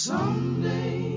Someday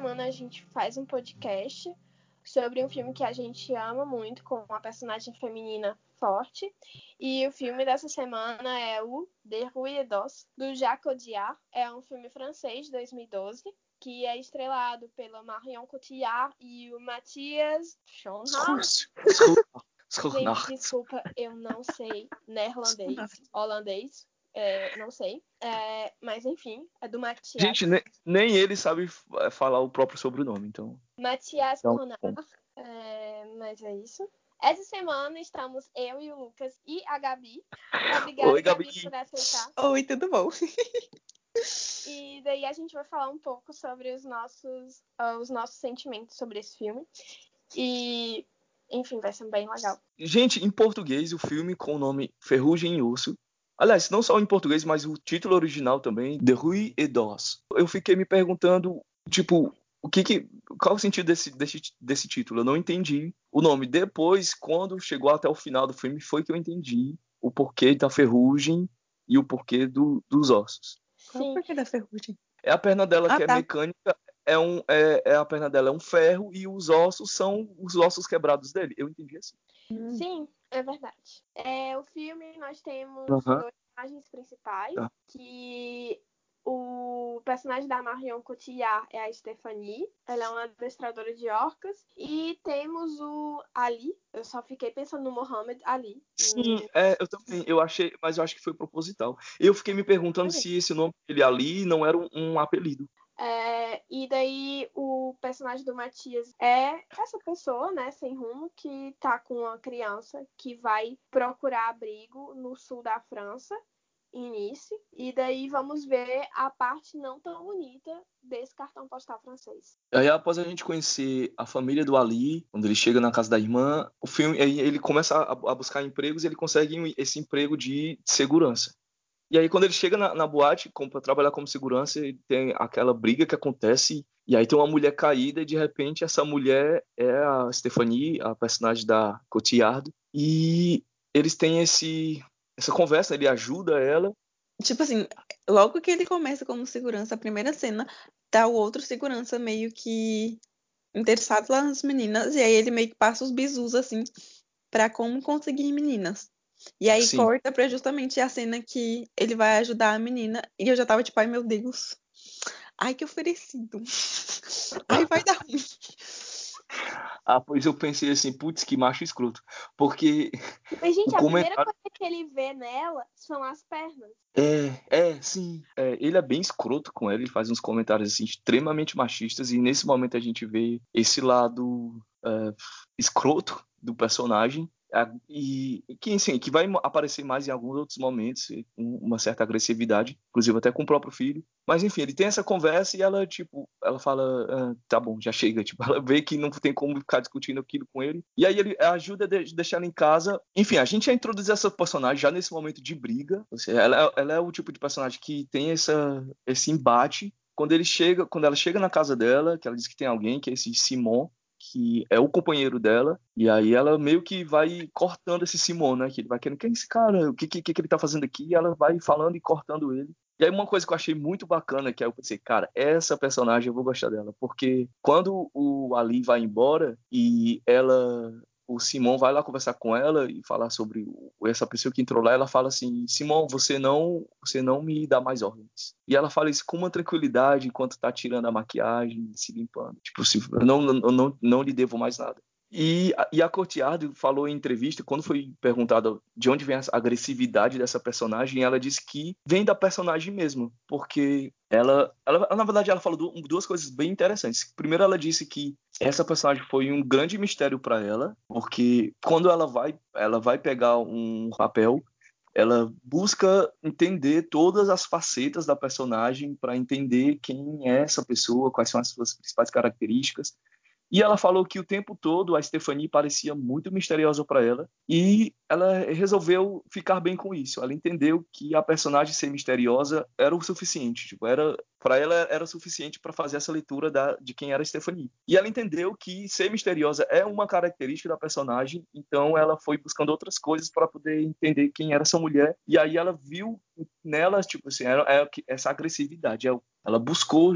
semana a gente faz um podcast sobre um filme que a gente ama muito, com uma personagem feminina forte. E o filme dessa semana é o De Rue et d'Os, do Jacques Audiard. É um filme francês de 2012, que é estrelado pela Marion Cotillard e o Mathias Schoenhardt. Desculpa, eu não sei neerlandês, holandês, é, não sei. É, mas enfim, é do Mathias. Gente, nem, nem ele sabe f- falar o próprio sobrenome, então. Mathias Então. É, mas é isso. Essa semana estamos eu e o Lucas e a Gabi. Obrigada, Oi, Gabi. por aceitar. Oi, tudo bom? E daí a gente vai falar um pouco sobre os nossos, ah, os nossos sentimentos sobre esse filme. E, enfim, vai ser bem legal. Gente, em português, o filme com o nome Ferrugem e Osso. Aliás, não só em português, mas o título original também, De Rue et d'Os. Eu fiquei me perguntando, tipo, o que que, qual o sentido desse, desse, desse título? Eu não entendi o nome. Depois, quando chegou até o final do filme, foi que eu entendi o porquê da ferrugem e o porquê do- dos ossos. Qual é Sim. o porquê da ferrugem? É a perna dela Ah, que é tá. mecânica, é um, é, é a perna dela é um ferro e os ossos são os ossos quebrados dele. Eu entendi assim. Hum. Sim, é verdade. É, o filme nós temos Aham. dois personagens principais, Tá. que o personagem da Marion Cotillard é a Stephanie, ela é uma adestradora de orcas, e temos o Ali, eu só fiquei pensando no Mohammed Ali. Sim, é, eu também. Eu achei, mas eu acho que foi proposital. Eu fiquei me perguntando Olha. se esse nome dele ali não era um, um apelido. É, e daí o personagem do Matias é essa pessoa, né, sem rumo, que tá com uma criança que vai procurar abrigo no sul da França, em Nice. E daí vamos ver a parte não tão bonita desse cartão postal francês. Aí após a gente conhecer a família do Ali, quando ele chega na casa da irmã, o filme aí ele começa a, a buscar empregos e ele consegue esse emprego de segurança. E aí quando ele chega na, na boate para trabalhar como segurança, tem aquela briga que acontece e aí tem uma mulher caída e de repente essa mulher é a Stephanie, a personagem da Cotillard, e eles têm esse essa conversa, ele ajuda ela Tipo assim, logo que ele começa como segurança, a primeira cena, tá o outro segurança meio que interessado lá nas meninas, e aí ele meio que passa os bizus, assim, pra como conseguir meninas. E aí Sim. corta pra justamente a cena que ele vai ajudar a menina, e eu já tava tipo, ai meu Deus, ai que oferecido, ai vai dar ruim. Ah, pois eu pensei assim, putz, que macho escroto. Porque Mas, gente, a primeira comentário- coisa que ele vê nela são as pernas. É, é, sim. É, ele é bem escroto com ela, ele faz uns comentários assim, extremamente machistas, e nesse momento a gente vê esse lado é, escroto do personagem. E que, assim, que vai aparecer mais em alguns outros momentos, com uma certa agressividade, inclusive até com o próprio filho. Mas enfim, ele tem essa conversa e ela, tipo, ela fala, "Ah, tá bom, já chega. Tipo, ela vê que não tem como ficar discutindo aquilo com ele. E aí ele ajuda a de- deixar ela em casa. Enfim, a gente já introduz essa personagem já nesse momento de briga. Seja, ela, é- ela é o tipo de personagem que tem essa, esse embate. Quando ele chega, quando ela chega na casa dela, que ela diz que tem alguém, que é esse Simon, que é o companheiro dela, e aí ela meio que vai cortando esse Simon, né? Que ele vai querendo, quem é esse cara? O que, que, que ele tá fazendo aqui? E ela vai falando e cortando ele. E aí uma coisa que eu achei muito bacana, que aí eu pensei, cara, essa personagem eu vou gostar dela, porque quando o Ali vai embora e ela o Simon vai lá conversar com ela e falar sobre essa pessoa que entrou lá, ela fala assim, Simon, você não, você não me dá mais ordens. E ela fala isso com uma tranquilidade enquanto tá tirando a maquiagem, se limpando. Tipo, eu não, eu não, não lhe devo mais nada. E, e a Cotiardo falou em entrevista, quando foi perguntado de onde vem a agressividade dessa personagem, ela disse que vem da personagem mesmo, porque ela, ela na verdade, ela falou duas coisas bem interessantes. Primeiro, ela disse que essa personagem foi um grande mistério para ela, porque quando ela vai, ela vai pegar um papel, ela busca entender todas as facetas da personagem para entender quem é essa pessoa, quais são as suas principais características. E ela falou que o tempo todo a Stephanie parecia muito misteriosa para ela e ela resolveu ficar bem com isso. Ela entendeu que a personagem ser misteriosa era o suficiente, tipo, era para ela era suficiente para fazer essa leitura da, de quem era a Stephanie. E ela entendeu que ser misteriosa é uma característica da personagem, então ela foi buscando outras coisas para poder entender quem era essa mulher. E aí ela viu nela, tipo assim, era, era essa agressividade. Ela buscou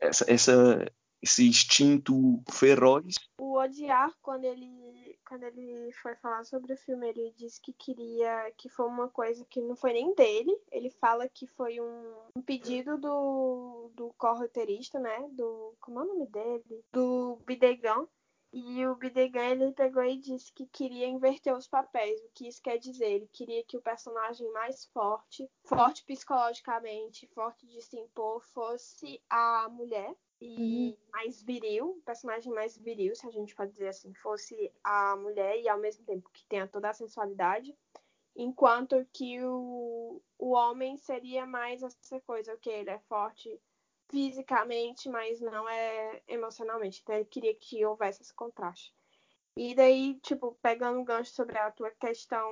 essa, essa esse instinto feroz. O Odiar, quando ele, quando ele foi falar sobre o filme, ele disse que queria que foi uma coisa que não foi nem dele. Ele fala que foi um, um pedido do, do corroterista, né? Do. Como é o nome dele? Do Bidegan. E o Bidegan ele pegou e disse que queria inverter os papéis. O que isso quer dizer? Ele queria que o personagem mais forte, forte psicologicamente, forte de se impor, fosse a mulher e uhum. mais viril, o personagem mais viril, se a gente pode dizer assim, fosse a mulher e ao mesmo tempo que tenha toda a sensualidade, enquanto que o, o homem seria mais essa coisa, ok, ele é forte fisicamente, mas não é emocionalmente, então ele queria que houvesse esse contraste. E daí, tipo, pegando um gancho sobre a tua questão,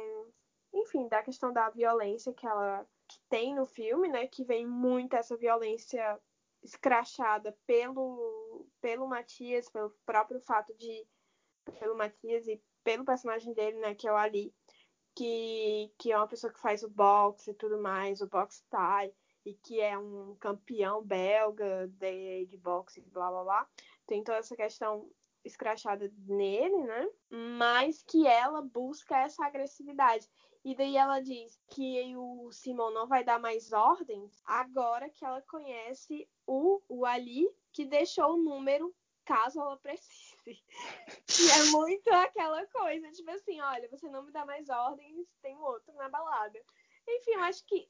enfim, da questão da violência que ela que tem no filme, né, que vem muito essa violência escrachada pelo, pelo Matias, pelo próprio fato de. pelo Matias e pelo personagem dele, né, que é o Ali, que, que é uma pessoa que faz o boxe e tudo mais, o boxe Thai, e que é um campeão belga de, de boxe, blá blá blá. Tem toda essa questão escrachada nele, né? Mas que ela busca essa agressividade. E daí ela diz que o Simon não vai dar mais ordens agora que ela conhece o, o Ali, que deixou o número caso ela precise. E é muito aquela coisa, tipo assim, olha, você não me dá mais ordens, tem outro na balada. Enfim, eu acho que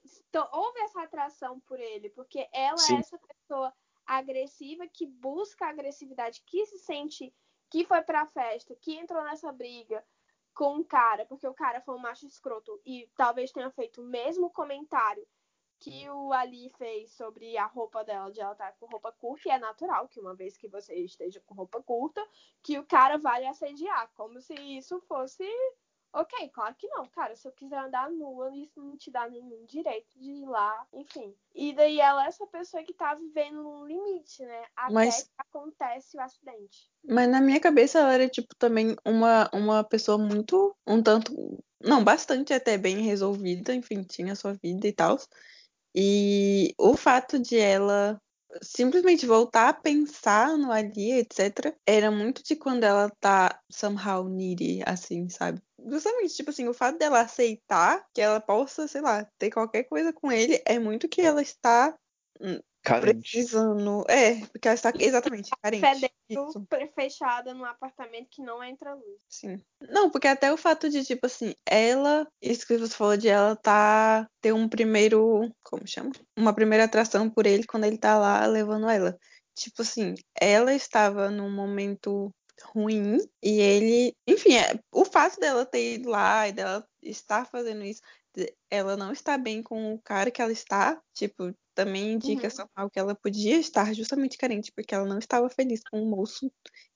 houve essa atração por ele, porque ela é Sim. é essa pessoa agressiva que busca agressividade, que se sente que foi pra festa, que entrou nessa briga com um cara, porque o cara foi um macho escroto e talvez tenha feito o mesmo comentário que o Ali fez sobre a roupa dela, de ela estar com roupa curta, e é natural que uma vez que você esteja com roupa curta, que o cara vá lhe assediar, como se isso fosse Ok, claro que não, cara. Se eu quiser andar nua, isso não te dá nenhum direito de ir lá, enfim. E daí ela é essa pessoa que tá vivendo no limite, né? Até Mas... que acontece o acidente. Mas na minha cabeça ela era, tipo, também uma, uma pessoa muito, um tanto, não, bastante até bem resolvida, enfim, tinha sua vida e tal. E o fato de ela simplesmente voltar a pensar no ali, etc., era muito de quando ela tá somehow needy, assim, sabe? Justamente, tipo assim, o fato dela aceitar que ela possa, sei lá, ter qualquer coisa com ele é muito que ela está hum, Carente. Precisando. É, porque ela está exatamente carente. Fedendo, fechada num apartamento que não entra luz. Sim. Não, porque até o fato de, tipo assim, ela. Isso que você falou de ela tá. ter um primeiro. Como chama? Uma primeira atração por ele quando ele tá lá levando ela. Tipo assim, ela estava num momento ruim e ele. Enfim, é, o fato dela ter ido lá e dela estar fazendo isso ela não está bem com o cara que ela está, tipo, também indica uhum. somehow que ela podia estar justamente carente, porque ela não estava feliz com o moço.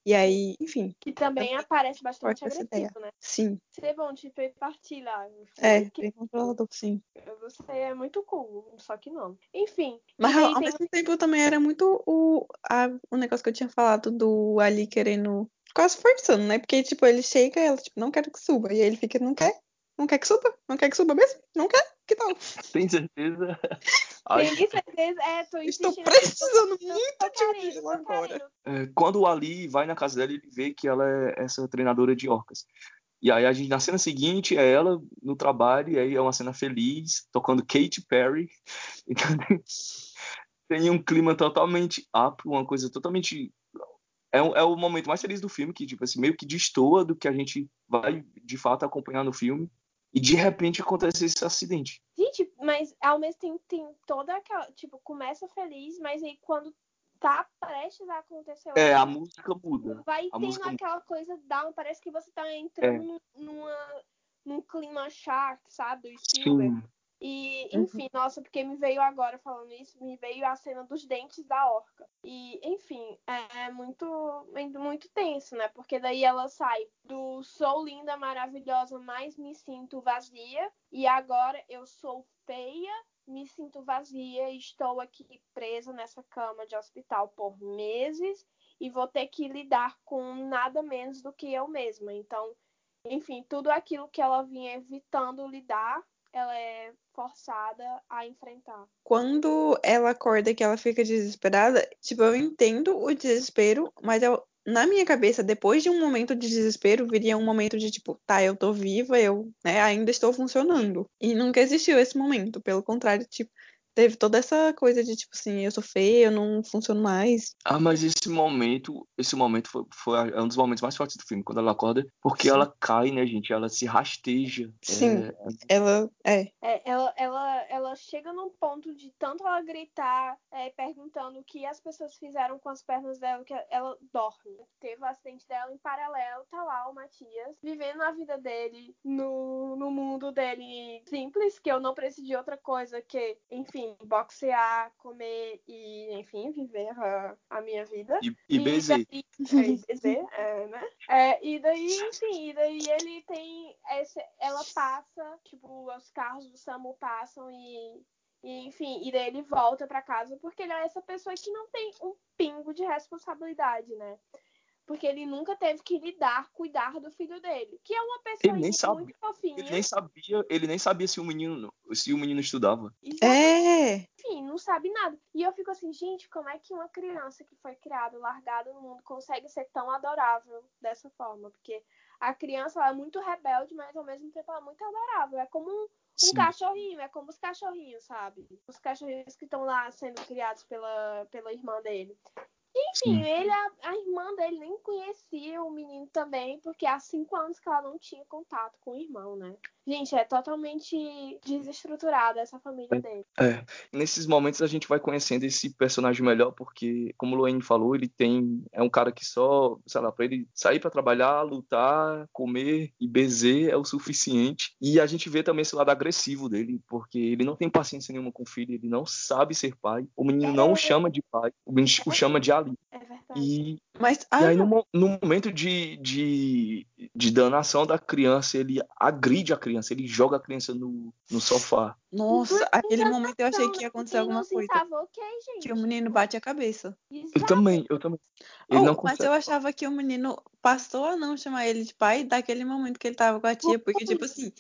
E aí, enfim. Que também, aparece bastante agressivo, né? Sim. Você bom, tipo, partir lá. É, que... controlador, sim. Você é muito cool, só que não. Enfim. Mas ao tem... mesmo tempo também era muito o, a, o negócio que eu tinha falado do Ali querendo quase forçando, né? Porque, tipo, ele chega e ela, tipo, não quero que suba. E aí ele fica, não quer? Não quer que suba? Não quer que suba mesmo? Não quer? Que tal? Tem certeza? Tem certeza? É, tô Estou precisando muito de um agora. É, quando o Ali vai na casa dela, ele vê que ela é essa treinadora de orcas. E aí a gente, na cena seguinte, é ela no trabalho, e aí é uma cena feliz, tocando Katy Perry. Então tem um clima totalmente up, uma coisa totalmente é, é, o momento mais feliz do filme, que, tipo assim, meio que destoa do que a gente vai, de fato, acompanhar no filme. E de repente acontece esse acidente. Gente, mas ao mesmo tempo tem toda aquela. Tipo, começa feliz, mas aí quando tá prestes a acontecer. É, a música muda. Vai a tendo aquela muda. coisa down, parece que você tá entrando é. numa, num clima shark, sabe? Do Spielberg. Sim. E, uhum. enfim, uhum. nossa, porque me veio agora falando isso, me veio a cena dos dentes da orca. E, enfim, é muito, muito tenso, né? Porque daí ela sai do sou linda, maravilhosa, mas me sinto vazia. E agora eu sou feia, me sinto vazia, estou aqui presa nessa cama de hospital por meses e vou ter que lidar com nada menos do que eu mesma. Então, enfim, tudo aquilo que ela vinha evitando lidar ela é forçada a enfrentar. Quando ela acorda que ela fica desesperada, tipo, eu entendo o desespero, mas eu, na minha cabeça, depois de um momento de desespero, viria um momento de tipo, tá, eu tô viva, eu né, ainda estou funcionando. E nunca existiu esse momento. Pelo contrário, tipo, teve toda essa coisa de tipo assim, eu sou feia, eu não funciono mais. Ah, mas esse momento, esse momento foi, foi um dos momentos mais fortes do filme, quando ela acorda, porque Sim. ela cai, né, gente? Ela se rasteja. Sim, é... ela é. é. ela, ela, ela chega num ponto de tanto ela gritar, é, perguntando o que as pessoas fizeram com as pernas dela, que ela dorme. Teve o acidente dela em paralelo, tá lá o Matias, vivendo a vida dele no, no mundo dele simples, que eu não preciso de outra coisa que, enfim, enfim, boxear, comer e, enfim, viver a, a minha vida. E, e, e bezer. Daí, é, bezer, é, né? É, e daí, enfim, e daí ele tem. Esse, ela passa, tipo, os carros do SAMU passam e. E, enfim, e daí ele volta para casa porque ele é essa pessoa que não tem um pingo de responsabilidade, né? Porque ele nunca teve que lidar, cuidar do filho dele, que é uma pessoa muito sabia, fofinha. Ele nem sabia, ele nem sabia se o menino, se o menino estudava. É. Enfim, não sabe nada. E eu fico assim, gente, como é que uma criança que foi criada, largada no mundo, consegue ser tão adorável dessa forma? Porque a criança é muito rebelde, mas ao mesmo tempo ela é muito adorável. É como um, um cachorrinho, é como os cachorrinhos, sabe? Os cachorrinhos que estão lá sendo criados pela, pela irmã dele. Enfim, ele, a, a, irmã dele nem conhecia o menino também, porque há cinco anos que ela não tinha contato com o irmão, né? Gente, é totalmente desestruturada essa família dele. É. Nesses momentos a gente vai conhecendo esse personagem melhor, porque, como o Luane falou, ele tem. É um cara que só, sei lá, pra ele sair para trabalhar, lutar, comer e bezer é o suficiente. E a gente vê também esse lado agressivo dele, porque ele não tem paciência nenhuma com o filho, ele não sabe ser pai. O menino é. não o chama de pai, o menino é. o chama de Ali. É verdade. E, Mas, e aí, no, no momento de, de, de danação da criança, ele agride a criança ele joga a criança no, no sofá. Nossa, aquele momento eu achei que ia acontecer alguma coisa. Okay, que o menino bate a cabeça. Exato. Eu também, eu também. Ele oh, não mas eu achava que o menino passou a não chamar ele de pai daquele momento que ele tava com a tia, porque, tipo assim,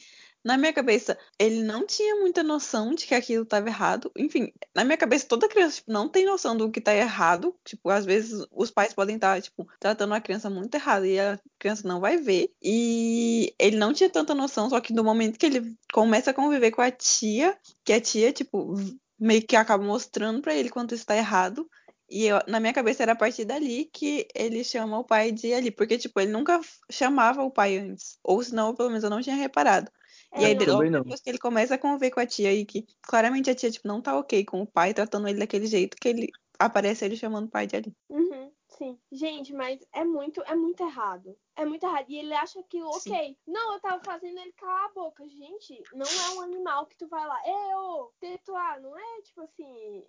na minha cabeça, ele não tinha muita noção de que aquilo estava errado. Enfim, na minha cabeça, toda criança tipo, não tem noção do que está errado. Tipo, às vezes os pais podem estar, tá, tipo, tratando a criança muito errado e a criança não vai ver. E ele não tinha tanta noção, só que no momento que ele começa a conviver com a tia, que a tia, tipo, meio que acaba mostrando para ele quanto está errado. E eu, na minha cabeça era a partir dali que ele chama o pai de ali, porque, tipo, ele nunca chamava o pai antes. Ou senão, pelo menos eu não tinha reparado. E aí, logo depois que ele começa a conviver com a tia e que claramente a tia, tipo, não tá ok com o pai, tratando ele daquele jeito, que ele aparece ele chamando o pai de ali. Uhum. Sim. Gente, mas é muito, é muito errado. É muito errado. E ele acha que, ok, Sim. não, eu tava fazendo ele calar a boca. Gente, não é um animal que tu vai lá, é, ô, tetuar, não é tipo assim.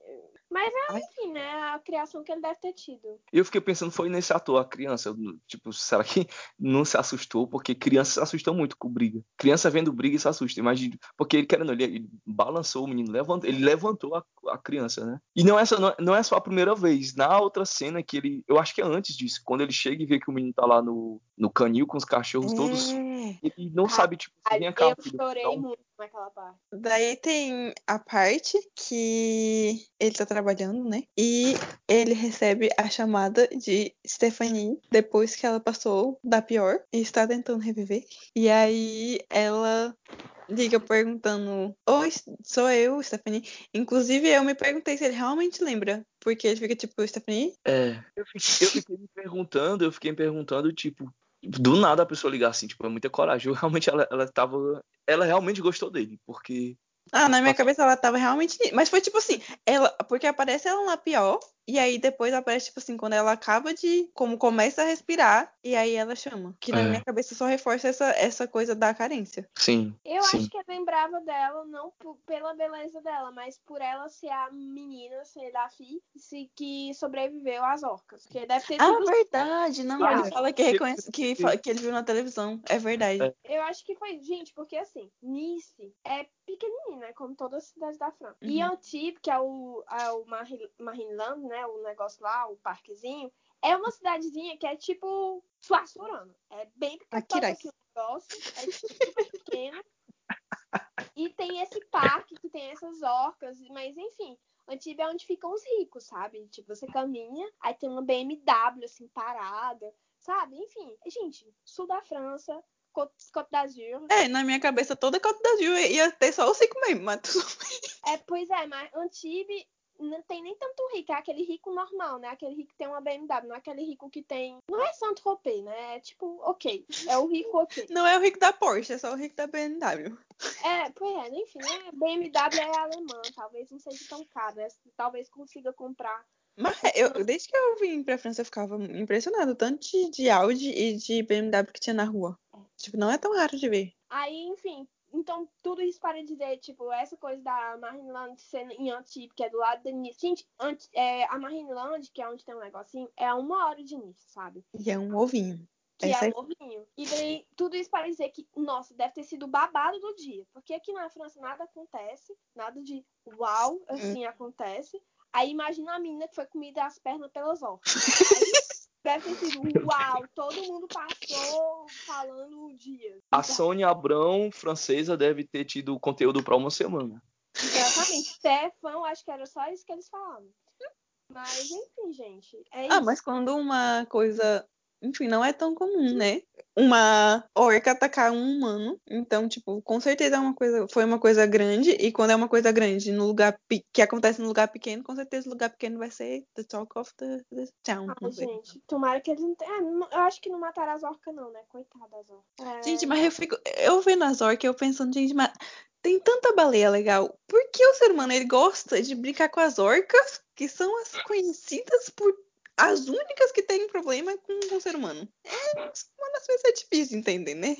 Mas é, enfim, né? A criação que ele deve ter tido. Eu fiquei pensando, foi nesse ator, a criança. Tipo, será que não se assustou? Porque criança se assusta muito com briga. Criança vendo briga e se assusta. Imagina. Porque ele querendo, ele, ele balançou o menino, levantou, ele levantou a, a criança, né? E não é, só, não, não é só a primeira vez. Na outra cena que ele. Eu acho que é antes disso, quando ele chega e vê que o menino tá lá no, no canil com os cachorros é. todos É. E não sabe, tipo, se vem cá, eu chorei um- muito naquela parte. Daí tem a parte que ele tá trabalhando, né? E ele recebe a chamada de Stephanie depois que ela passou da pior e está tentando reviver. E aí ela liga perguntando: Oi, sou eu, Stephanie. Inclusive, eu me perguntei se ele realmente lembra. Porque ele fica tipo, Stephanie? É, eu fiquei, eu fiquei me perguntando, eu fiquei me perguntando, tipo, do nada a pessoa ligar assim, tipo, é muita coragem. Eu, realmente, ela, ela tava. Ela realmente gostou dele, porque. Ah, na minha cabeça ela tava realmente. Mas foi tipo assim, ela. Porque aparece ela na pior. E aí depois aparece, tipo assim, quando ela acaba de. Como começa a respirar. E aí ela chama. Que na É. minha cabeça só reforça essa, essa coisa da carência. Sim. Eu sim. acho que eu lembrava dela não por- pela beleza dela, mas por ela ser a menina, ser da FI, se, que sobreviveu às orcas. Porque deve ter Ah, verdade. Não, Ah, ele fala que, reconhece, que, fa- que ele viu na televisão. É verdade. É. Eu acho que foi, gente, porque assim, Nice é pequenininha, né? Como toda a cidade da França. E Uhum. Antibes, que é o, é o Mari- Marineland, né? O negócio lá, o parquezinho, é uma cidadezinha que é tipo Suaçurana. É bem pequeno aqui o negócio. É tipo, super pequeno. E tem esse parque que tem essas orcas, mas enfim. Antibes é onde ficam os ricos, sabe? Tipo, você caminha, aí tem uma BMW assim parada, sabe? Enfim, gente, sul da França, Côte, Côte d'Azur. É, na minha cabeça toda a Copa da Gil ia ter só os cinco mesmo, mas tudo bem. É, pois é, mas Antibes não tem nem tanto rico, é aquele rico normal, né? Aquele rico que tem uma BMW, não é aquele rico que tem. Não é Saint-Tropez, né? É tipo, ok. É o rico ok. Não é o rico da Porsche, é só o rico da BMW. É, pois é, enfim, né? BMW é alemã, talvez não seja tão caro, né? Talvez consiga comprar. Mas eu, desde que eu vim pra França, eu ficava impressionado, tanto de, de Audi e de BMW que tinha na rua. Tipo, não é tão raro de ver. Aí, enfim, então tudo isso para dizer, tipo, essa coisa da Marineland ser em Antibes, que é do lado da Nice. Gente, é, a Marineland, que é onde tem um negocinho, é a uma hora de Nice, sabe? E é um ovinho. Que Essa é é- novinho. E daí, tudo isso para dizer que, nossa, deve ter sido o babado do dia. Porque aqui na França nada acontece, nada de uau, assim, acontece. Aí imagina a menina que foi comida as pernas pelas orcas. Aí deve ter sido uau, todo mundo passou falando o dia. A Sônia Abrão, francesa, deve ter tido conteúdo pra uma semana. Exatamente. Stefan, acho que era só isso que eles falavam. Mas, enfim, gente. É Ah, isso. mas quando uma coisa, enfim, não é tão comum, né? Uma orca atacar um humano. Então, tipo, com certeza é uma coisa, foi uma coisa grande. E quando é uma coisa grande no lugar que acontece no lugar pequeno, com certeza o lugar pequeno vai ser the talk of the, the town. Sei. gente, tomara que eles não tenham. É, eu acho que não mataram as orcas, não, né? Coitada das orcas. É, Gente, mas eu fico, eu vendo as orcas, eu pensando, gente, mas tem tanta baleia legal. Por que o ser humano ele gosta de brincar com as orcas, que são as conhecidas por as únicas que têm problema com o ser humano? É, uma das vezes é difícil entender, né?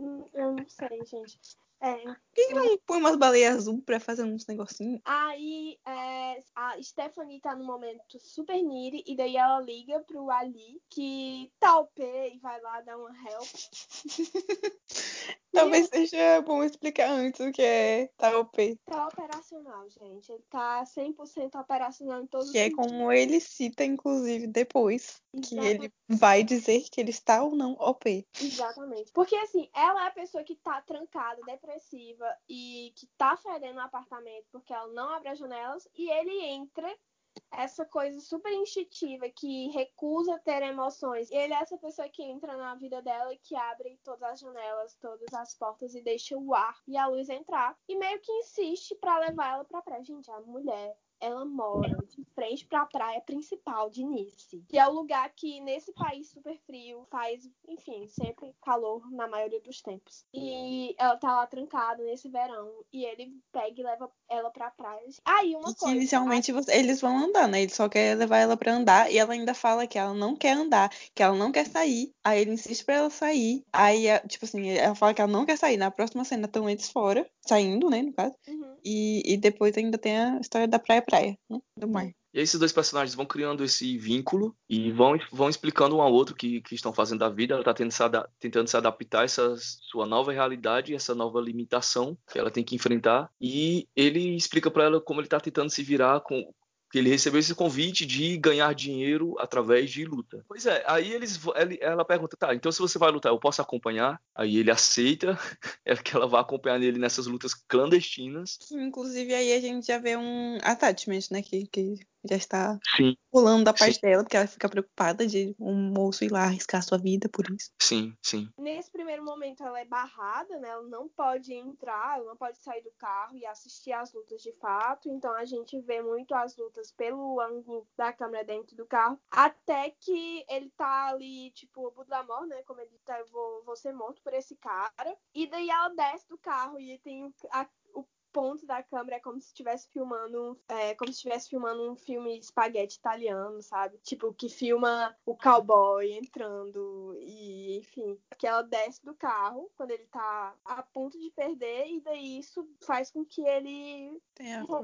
hum, Eu não sei, gente. É, Por que que não põe umas baleias azul pra fazer uns negocinhos? Aí é, a Stephanie tá no momento super niri, e daí ela liga pro Ali, que tá o P e vai lá dar uma help. Talvez seja bom explicar antes o que é TAOP. Tá operacional, gente. Ele tá 100% operacional em todos Que é os como ele cita, inclusive, depois. Que Exatamente. ele vai dizer que ele está ou não OP. Exatamente. Porque assim, ela é a pessoa que tá trancada, depressiva e que tá fedendo o apartamento porque ela não abre as janelas e ele entra essa coisa super instintiva que recusa ter emoções. E ele é essa pessoa que entra na vida dela e que abre todas as janelas, todas as portas e deixa o ar e a luz entrar. E meio que insiste pra levar ela pra praia. Gente, a mulher ela mora de frente para a praia principal de Nice, que é o lugar que nesse país super frio faz, enfim, sempre calor na maioria dos tempos. E ela tá lá trancada nesse verão e ele pega e leva ela pra praia. Aí uma E que coisa, inicialmente você- eles vão andar, né? Ele só quer levar ela pra andar e ela ainda fala que ela não quer andar, que ela não quer sair. Aí ele insiste pra ela sair. Aí, a- tipo assim, ela fala que ela não quer sair. Na próxima cena estão eles fora, saindo, né, no caso. Uhum. E, e depois ainda tem a história da praia-praia, né? Do mar. E aí esses dois personagens vão criando esse vínculo e vão, vão explicando um ao outro que, que estão fazendo da vida. Ela está tentando se adaptar a essa sua nova realidade, essa nova limitação que ela tem que enfrentar. E ele explica para ela como ele está tentando se virar com que ele recebeu esse convite de ganhar dinheiro através de luta. Pois é, aí eles, ela pergunta, tá, então se você vai lutar, eu posso acompanhar? Aí ele aceita é que ela vai acompanhar ele nessas lutas clandestinas. Inclusive aí a gente já vê um attachment, né, que, que já está sim. pulando da parte sim. dela, porque ela fica preocupada de um moço ir lá arriscar sua vida por isso. Sim, sim. Nesse primeiro momento ela é barrada, né? Ela não pode entrar, ela não pode sair do carro e assistir às lutas de fato. Então a gente vê muito as lutas pelo ângulo da câmera dentro do carro, até que ele tá ali, tipo, o da morte, né? Como ele tá, eu vou, vou ser morto por esse cara. E daí ela desce do carro e tem a, ponto da câmera é como se estivesse filmando, é, como se estivesse filmando um filme espaguete italiano, sabe? Tipo, que filma o cowboy entrando e, enfim, que ela desce do carro quando ele tá a ponto de perder e daí isso faz com que ele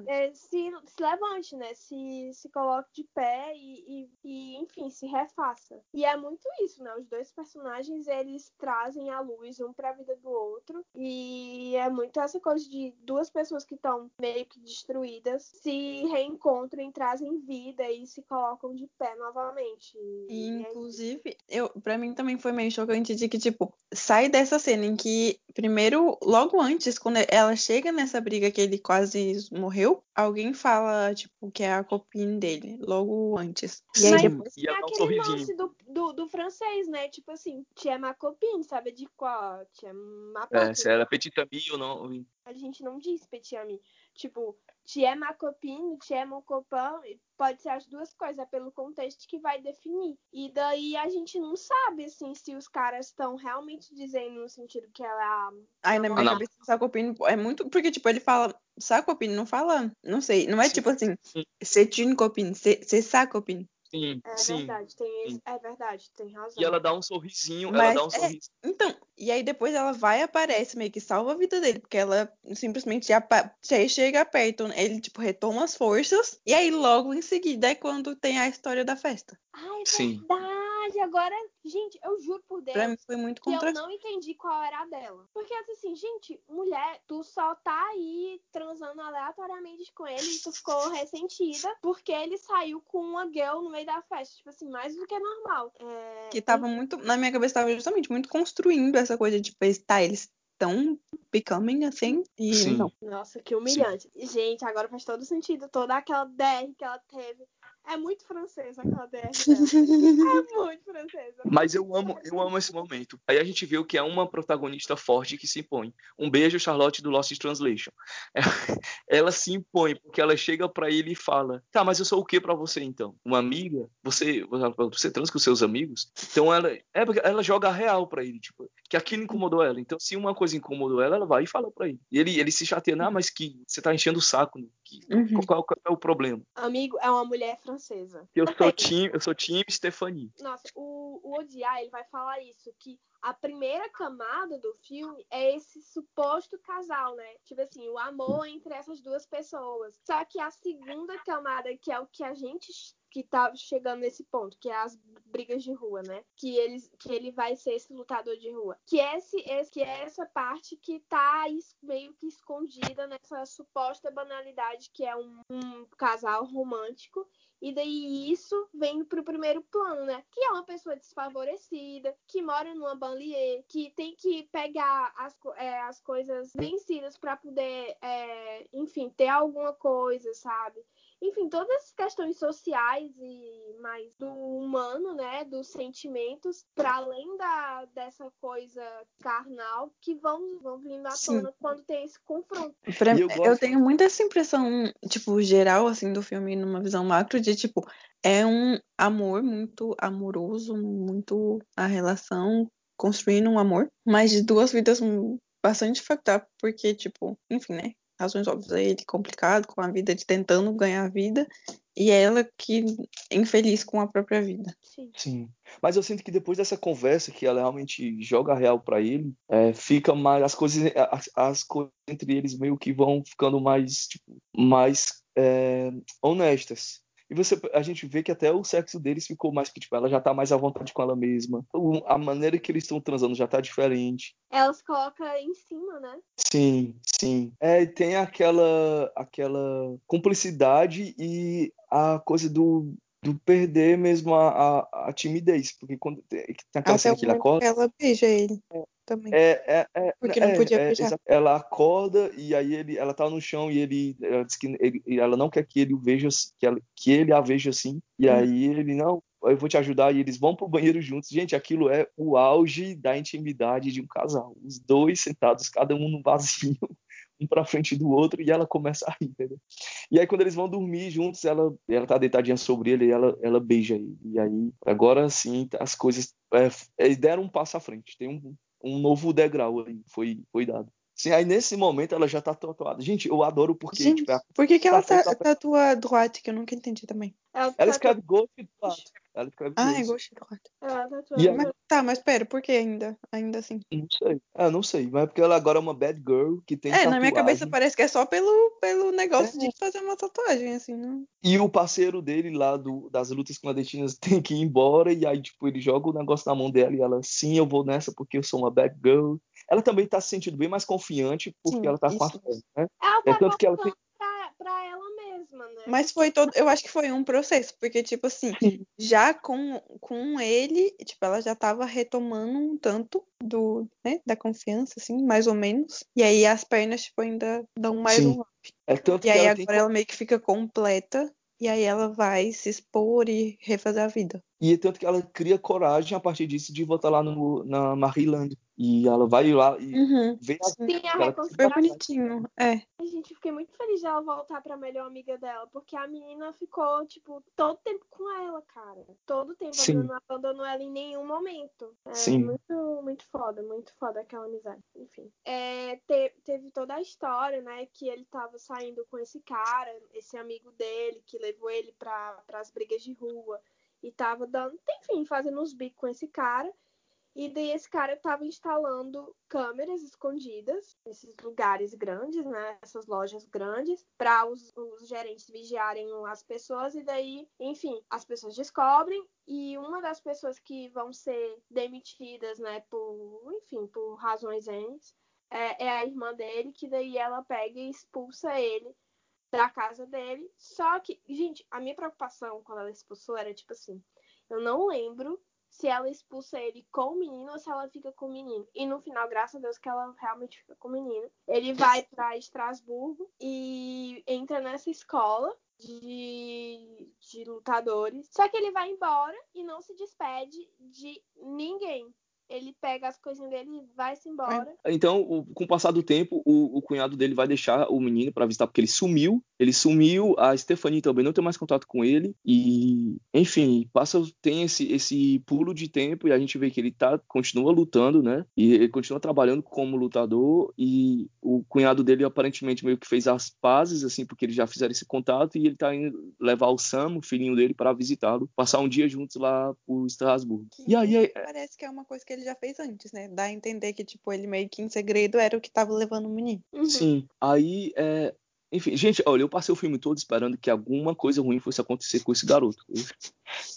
é, se, se levante, né? Se, se coloque de pé e, e, e, enfim, se refaça. E é muito isso, né? Os dois personagens, eles trazem a luz um pra vida do outro e é muito essa coisa de duas pessoas pessoas que estão meio que destruídas se reencontram, trazem vida e se colocam de pé novamente. E, inclusive, eu, para mim também foi meio chocante de que, tipo, sai dessa cena em que, primeiro, logo antes, quando ela chega nessa briga que ele quase morreu, alguém fala, tipo, que é a copinha dele, logo antes. E aí depois tem aquele lance do, do, do, francês, né? Tipo assim, tia ma copine, sabe de qual? Tia ma É, se era petit ami ou não. A gente não diz petit ami. Tipo, tu é ma copine, tu é mon copain, pode ser as duas coisas, é pelo contexto que vai definir. E daí a gente não sabe, assim, se os caras estão realmente dizendo no sentido que ela é Ai, na minha cabeça, Sacopine é muito. Porque, tipo, ele fala. Sacopine não fala. Não sei. Não é tipo assim. C'est une copine. C'est sacopine. Sim, É sim. verdade, tem, sim. é verdade, tem razão. E ela dá um sorrisinho, ela Mas dá um é- sorriso. Então, e aí depois ela vai e aparece, meio que salva a vida dele, porque ela simplesmente che- chega perto, ele, tipo, retoma as forças, e aí logo em seguida é quando tem a história da festa. Ai, Sim. verdade. Agora, gente, eu juro por Deus Pra mim foi muito que eu contra... não entendi qual era a dela. Porque assim, gente, mulher, tu só tá aí transando aleatoriamente com ele e tu ficou ressentida porque ele saiu com uma girl no meio da festa. Tipo assim, mais do que normal. É, Que tava muito, na minha cabeça tava justamente muito construindo essa coisa de, tipo, tá, eles estão becoming assim, e Sim. não. Nossa, que humilhante. Gente, agora faz todo sentido. Toda aquela DR que ela teve. É muito francesa aquela DR. É muito francesa. Mas eu amo, eu amo esse momento. Aí a gente vê o que é uma protagonista forte que se impõe. Um beijo, Charlotte, do Lost in Translation. Ela se impõe, porque ela chega pra ele e fala: Tá, mas eu sou o que pra você então? Uma amiga? Você, você transa com seus amigos? Então ela, é, porque ela joga a real pra ele, tipo, que aquilo incomodou ela. Então, se uma coisa incomodou ela, ela vai e fala pra ele. E ele, ele se chateia, ah, mas que você tá enchendo o saco, né? Que, Uhum. qual, qual é o problema? Amigo, é uma mulher francesa. Eu sou time, eu sou time Stephanie. Nossa, o, o Odiar, ele vai falar isso, que a primeira camada do filme é esse suposto casal, né? Tipo assim, o amor entre essas duas pessoas. Só que a segunda camada, que é o que a gente que tá chegando nesse ponto, que é as brigas de rua, né? Que, eles, que ele vai ser esse lutador de rua. Que, esse, esse, que é essa parte que tá meio que escondida nessa suposta banalidade que é um, um casal romântico. E daí isso vem pro primeiro plano, né? Que é uma pessoa desfavorecida, que mora numa banlieue, que tem que pegar as, é, as coisas vencidas para poder, é, enfim, ter alguma coisa, sabe? Enfim, todas as questões sociais e mais do humano, né? Dos sentimentos, para além da, dessa coisa carnal, que vão, vão vindo à Sim. tona quando tem esse confronto. Pra- eu eu, gosto- tenho muito essa impressão, tipo, geral, assim, do filme numa visão macro, de, tipo, é um amor muito amoroso, muito a relação, construindo um amor, mas de duas vidas bastante fucked up, porque, tipo, enfim, né? Razões óbvias, é ele complicado com a vida, de tentando ganhar a vida, e ela que infeliz com a própria vida. Sim. Sim. Mas eu sinto que depois dessa conversa que ela realmente joga a real pra ele, é, fica mais as coisas as, as coisas entre eles meio que vão ficando mais tipo, mais é, honestas. E você, a gente vê que até o sexo deles ficou mais que, tipo, ela já tá mais à vontade com ela mesma. O- A maneira que eles estão transando já tá diferente. Elas colocam em cima, né? Sim, sim. É, e tem aquela, aquela cumplicidade e a coisa do, do perder mesmo a, a, a timidez. Porque quando tem, tem aquela Até cena que ele acorda. ela beija ele também. É, é, é, Porque não é, podia é, beijar. ela acorda e aí ele, ela tá no chão e ele, ela diz que ele, ela não quer que ele o veja, que, ela, que ele a veja assim. E Hum. aí ele não, eu vou te ajudar e eles vão pro banheiro juntos. Gente, aquilo é o auge da intimidade de um casal. Os dois sentados, cada um no vasinho, um pra frente do outro e ela começa a rir, entendeu? E aí quando eles vão dormir juntos, ela, ela tá deitadinha sobre ele e ela, ela beija ele. E aí agora sim as coisas é, eles deram um passo à frente. Tem um, um novo degrau aí, foi, foi dado. Sim, aí nesse momento ela já tá tatuada. Gente, eu adoro porque, Gente, tipo, é a- por que, que ela tá- tá, tá- tatua droite? Que eu nunca entendi também. Ela, ela tatua- escreve Ghost. Ela escreve Ah, é Ghost. ghost droite. Ela tatua- E a- Mas, tá, mas pera, por que ainda? Ainda assim? Não sei. Ah, não sei. Mas é porque ela agora é uma bad girl que tem é, na minha cabeça tatuagem. parece que é só pelo, pelo negócio É. de fazer uma tatuagem, assim, não. E o parceiro dele lá do, das lutas clandestinas tem que ir embora. E aí, tipo, ele joga o negócio na mão dela e ela, sim, eu vou nessa porque eu sou uma bad girl. Ela também tá se sentindo bem mais confiante porque Sim, ela tá com a isso. fé, né? Ela tá É tanto que ela tem. pra, pra ela mesma, né? Mas foi todo. Eu acho que foi um processo, porque, tipo assim, já com, com ele, tipo, ela já tava retomando um tanto do, né, da confiança, assim, mais ou menos. E aí as pernas, tipo, ainda dão mais Sim. um up. É tanto E aí ela agora tem. ela meio que fica completa. E aí ela vai se expor e refazer a vida. E é tanto que ela cria coragem a partir disso de voltar lá no, na Maryland. E ela vai lá e Uhum. vê a Sim. Sim, a ela- Foi bonitinho. É. Gente, eu fiquei muito feliz de ela voltar pra melhor amiga dela, porque a menina ficou, tipo, todo tempo com ela, cara. Todo tempo, Sim. ela não abandonou ela em nenhum momento. É Sim. muito, muito foda, muito foda aquela amizade. Enfim. É, te- teve toda a história, né, que ele tava saindo com esse cara, esse amigo dele, que levou ele pra, pras brigas de rua. E tava dando, enfim, fazendo uns bicos com esse cara. E daí esse cara tava instalando câmeras escondidas nesses lugares grandes, né? Essas lojas grandes, para os, os gerentes vigiarem as pessoas. E daí, enfim, as pessoas descobrem. E uma das pessoas que vão ser demitidas, né? Por, enfim, por razões N, é, é a irmã dele, que daí ela pega e expulsa ele da casa dele. Só que, gente, a minha preocupação quando ela expulsou era tipo assim: eu não lembro se ela expulsa ele com o menino ou se ela fica com o menino. E no final, graças a Deus, que ela realmente fica com o menino. Ele vai pra Estrasburgo e entra nessa escola de, de lutadores. Só que ele vai embora e não se despede de ninguém. Ele pega as coisinhas dele e vai-se embora. Então, com o passar do tempo, o, o cunhado dele vai deixar o menino para visitar, porque ele sumiu. Ele sumiu, a Stephanie também não tem mais contato com ele. E, enfim, passa, tem esse, esse pulo de tempo e a gente vê que ele tá, continua lutando, né? E ele continua trabalhando como lutador. E o cunhado dele aparentemente meio que fez as pazes, assim, porque eles já fizeram esse contato. E ele tá indo levar o Sam, o filhinho dele, para visitá-lo, passar um dia juntos lá por Estrasburgo. E aí, Parece que é uma coisa que ele já fez antes, né? Dá a entender que, tipo, ele meio que em segredo era o que tava levando o menino. Uhum. Sim, aí é. Enfim, gente, olha, eu passei o filme todo esperando que alguma coisa ruim fosse acontecer com esse garoto. Eu,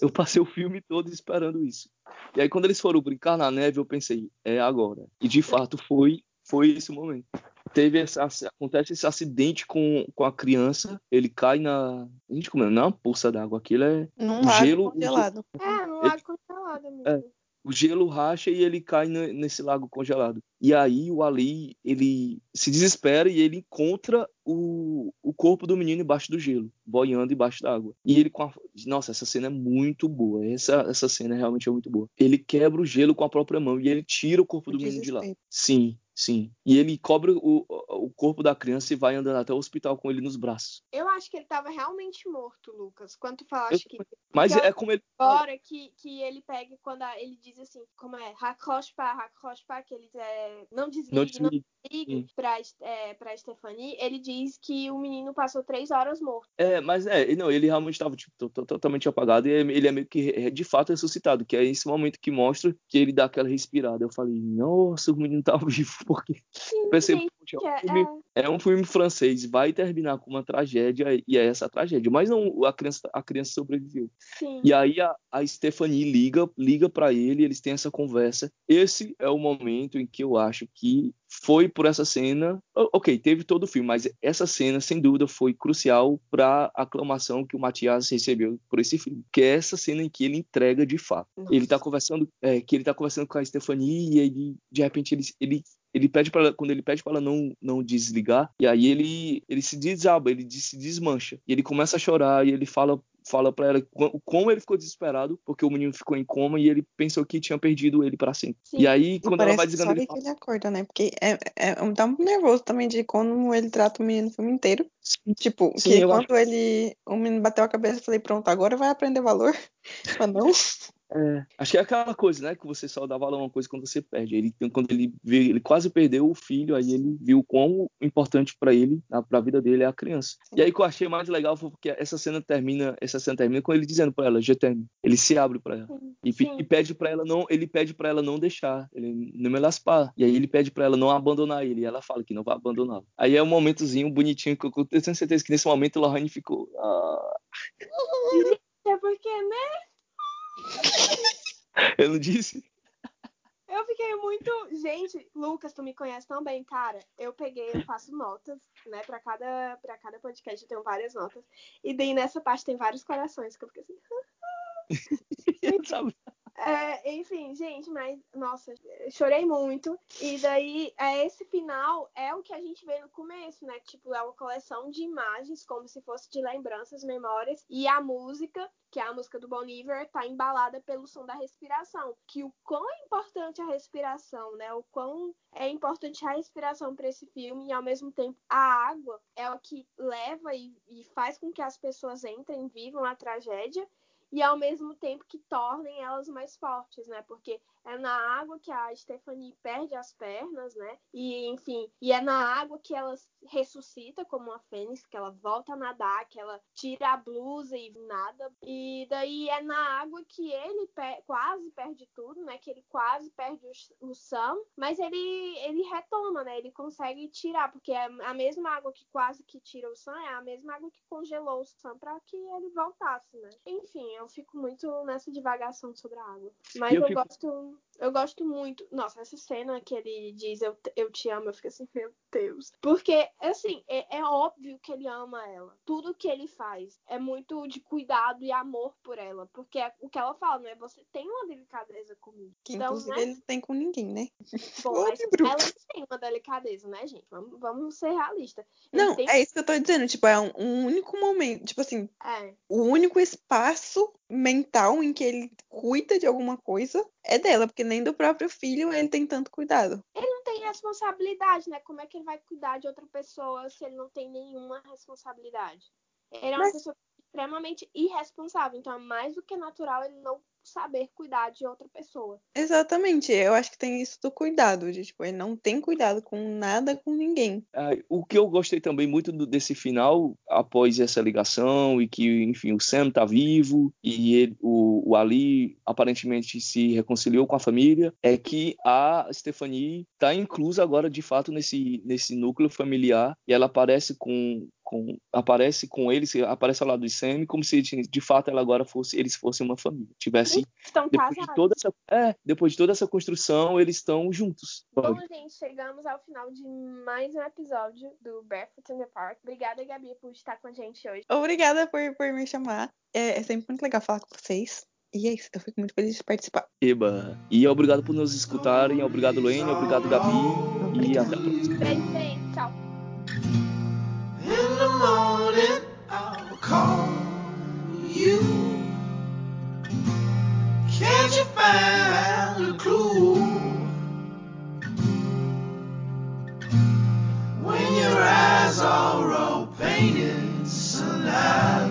eu passei o filme todo esperando isso. E aí, quando eles foram brincar na neve, eu pensei, é agora. E de fato foi, foi esse momento. Teve essa, acontece esse acidente com, com a criança, ele cai na. Gente, como é? Na poça d'água. Aquilo é. Num gelo- congelado. É, no Ele- lago congelado mesmo. É. o gelo racha e ele cai ne- nesse lago congelado. E aí o Ali, ele se desespera e ele encontra o, o corpo do menino embaixo do gelo, boiando embaixo d'água. E ele com a... Nossa, essa cena é muito boa. Essa, essa cena realmente é muito boa. Ele quebra o gelo com a própria mão e ele tira o corpo do menino de lá. Sim, sim. E ele cobre o, o corpo da criança e vai andando até o hospital com ele nos braços. Eu acho que ele tava realmente morto, Lucas. Quando tu falaste Eu- que Mas Porque é como ele. agora que, que ele pega quando a- ele diz assim, como é, raccroche pas, que ele é, não desligue, não desligue Sim. pra, é, pra Stephanie, ele diz que o menino passou três horas morto. É, mas é, não, ele realmente estava tipo, to- to- totalmente apagado e ele é meio que é, de fato ressuscitado, que é esse momento que mostra que ele dá aquela respirada. Eu falei, nossa, o menino tá vivo, porque Sim, pensei, gente, poxa, que é, filme, é, é um filme francês, vai terminar com uma tragédia e é essa a tragédia. Mas não, a criança, a criança sobreviveu. Sim. E aí a, a Stephanie liga, liga para ele, eles têm essa conversa. Esse é o momento em que eu acho que foi por essa cena, ok, teve todo o filme, mas essa cena, sem dúvida, foi crucial para a aclamação que o Matias recebeu por esse filme, que é essa cena em que ele entrega de fato. Nossa. Ele tá conversando, é, que ele tá conversando com a Stephanie e ele, de repente, ele, ele ele pede para quando ele pede para ela não não desligar e aí ele ele se desaba ele se desmancha. E ele começa a chorar e ele fala fala para ela co- como ele ficou desesperado porque o menino ficou em coma e ele pensou que tinha perdido ele para sempre Sim. e aí E quando ela parece vai desligando só ele fala, que ele acorda, né? Porque é, é, dá um nervoso também de como ele trata o menino o filme inteiro. Tipo, Sim, que quando ele. O menino bateu a cabeça, eu falei, pronto, agora vai aprender valor. Mas não. É, acho que é aquela coisa, né? Que você só dá valor a uma coisa quando você perde. Ele, quando ele vê, ele quase perdeu o filho, aí ele viu quão importante para ele, para a vida dele, é a criança. E aí o que eu achei mais legal foi porque essa cena termina, essa cena termina com ele dizendo para ela, je t'aime. Ele se abre para ela Sim. e, Sim. e pede para ela não, ele pede para ela não deixar, ele não me laspar. E aí ele pede para ela não abandonar ele, e ela fala que não vai abandoná-lo. Aí é um momentozinho bonitinho que eu, eu tenho certeza que nesse momento Lohane ficou, ah, É porque, né? eu não disse. Eu fiquei muito. Gente, Lucas, tu me conhece tão bem, cara. Eu peguei, eu faço notas, né? Pra cada, pra cada podcast eu tenho várias notas. E daí nessa parte tem vários corações, que eu fiquei assim. Sabe? É, enfim, gente, mas nossa, chorei muito. E daí, é, esse final é o que a gente vê no começo, né? Tipo, é uma coleção de imagens, como se fosse de lembranças, memórias. E a música, que é a música do Bon Iver, tá embalada pelo som da respiração. Que o quão é importante a respiração, né? O quão é importante a respiração para esse filme. E ao mesmo tempo, a água é o que leva e, e faz com que as pessoas entrem, vivam a tragédia e ao mesmo tempo que tornem elas mais fortes, né? Porque é na água que a Stephanie perde as pernas, né? E enfim, e é na água que ela ressuscita como uma fênix, que ela volta a nadar, que ela tira a blusa e nada. E daí é na água que ele pe- quase perde tudo, né? Que ele quase perde o, o Sam, mas ele ele retoma, né? Ele consegue tirar, porque é a mesma água que quase que tira o Sam é a mesma água que congelou o Sam para que ele voltasse, né? Enfim, eu fico muito nessa divagação sobre a água. Mas eu eu, fico- gosto, eu gosto muito. Nossa, essa cena que ele diz eu, eu te amo, eu fico assim, meu Deus. Porque, assim, é, é óbvio que ele ama ela. Tudo que ele faz é muito de cuidado e amor por ela. Porque é o que ela fala, não é? Você tem uma delicadeza comigo. Que Então, inclusive né? ele não tem com ninguém, né? Bom, ela tem uma delicadeza, né, gente? Vamos, vamos ser realistas. Ele Não, tem- é isso que eu tô dizendo. Tipo, é um, um único momento. Tipo assim, é. o único espaço mental em que ele cuida de alguma coisa é dela, porque nem do próprio filho ele tem tanto cuidado. Ele não tem responsabilidade, né? Como é que ele vai cuidar de outra pessoa se ele não tem nenhuma responsabilidade? Ele é uma Mas- pessoa extremamente irresponsável, então é mais do que natural ele não saber cuidar de outra pessoa. Exatamente, eu acho que tem isso do cuidado, de, tipo, ele não tem cuidado com nada, com ninguém. Ah, o que eu gostei também muito do- desse final, após essa ligação, e que, enfim, o Sam tá vivo, e ele- o, o Ali aparentemente se reconciliou com a família, é que a Stephanie tá inclusa agora, de fato, nesse, nesse núcleo familiar, e ela aparece com, com aparece com ele, se- aparece ao lado do Sam, como se, de fato, ela agora fosse, eles fossem uma família. Tivesse, Estão depois de casados. toda essa, é, depois de toda essa construção, eles estão juntos. Bom, gente, chegamos ao final de mais um episódio do Barefoot in the Park. Obrigada, Gabi, por estar com a gente hoje. Obrigada por, por me chamar. É, é sempre muito legal falar com vocês. E é isso, eu fico muito feliz de participar. Eba. E obrigado por nos escutarem. Obrigado, Lene. Obrigado, Gabi. E até a próxima. Beijo, gente. Tchau. In the morning, I'll call you. Can't you find a clue? When your eyes are all painted sunlight.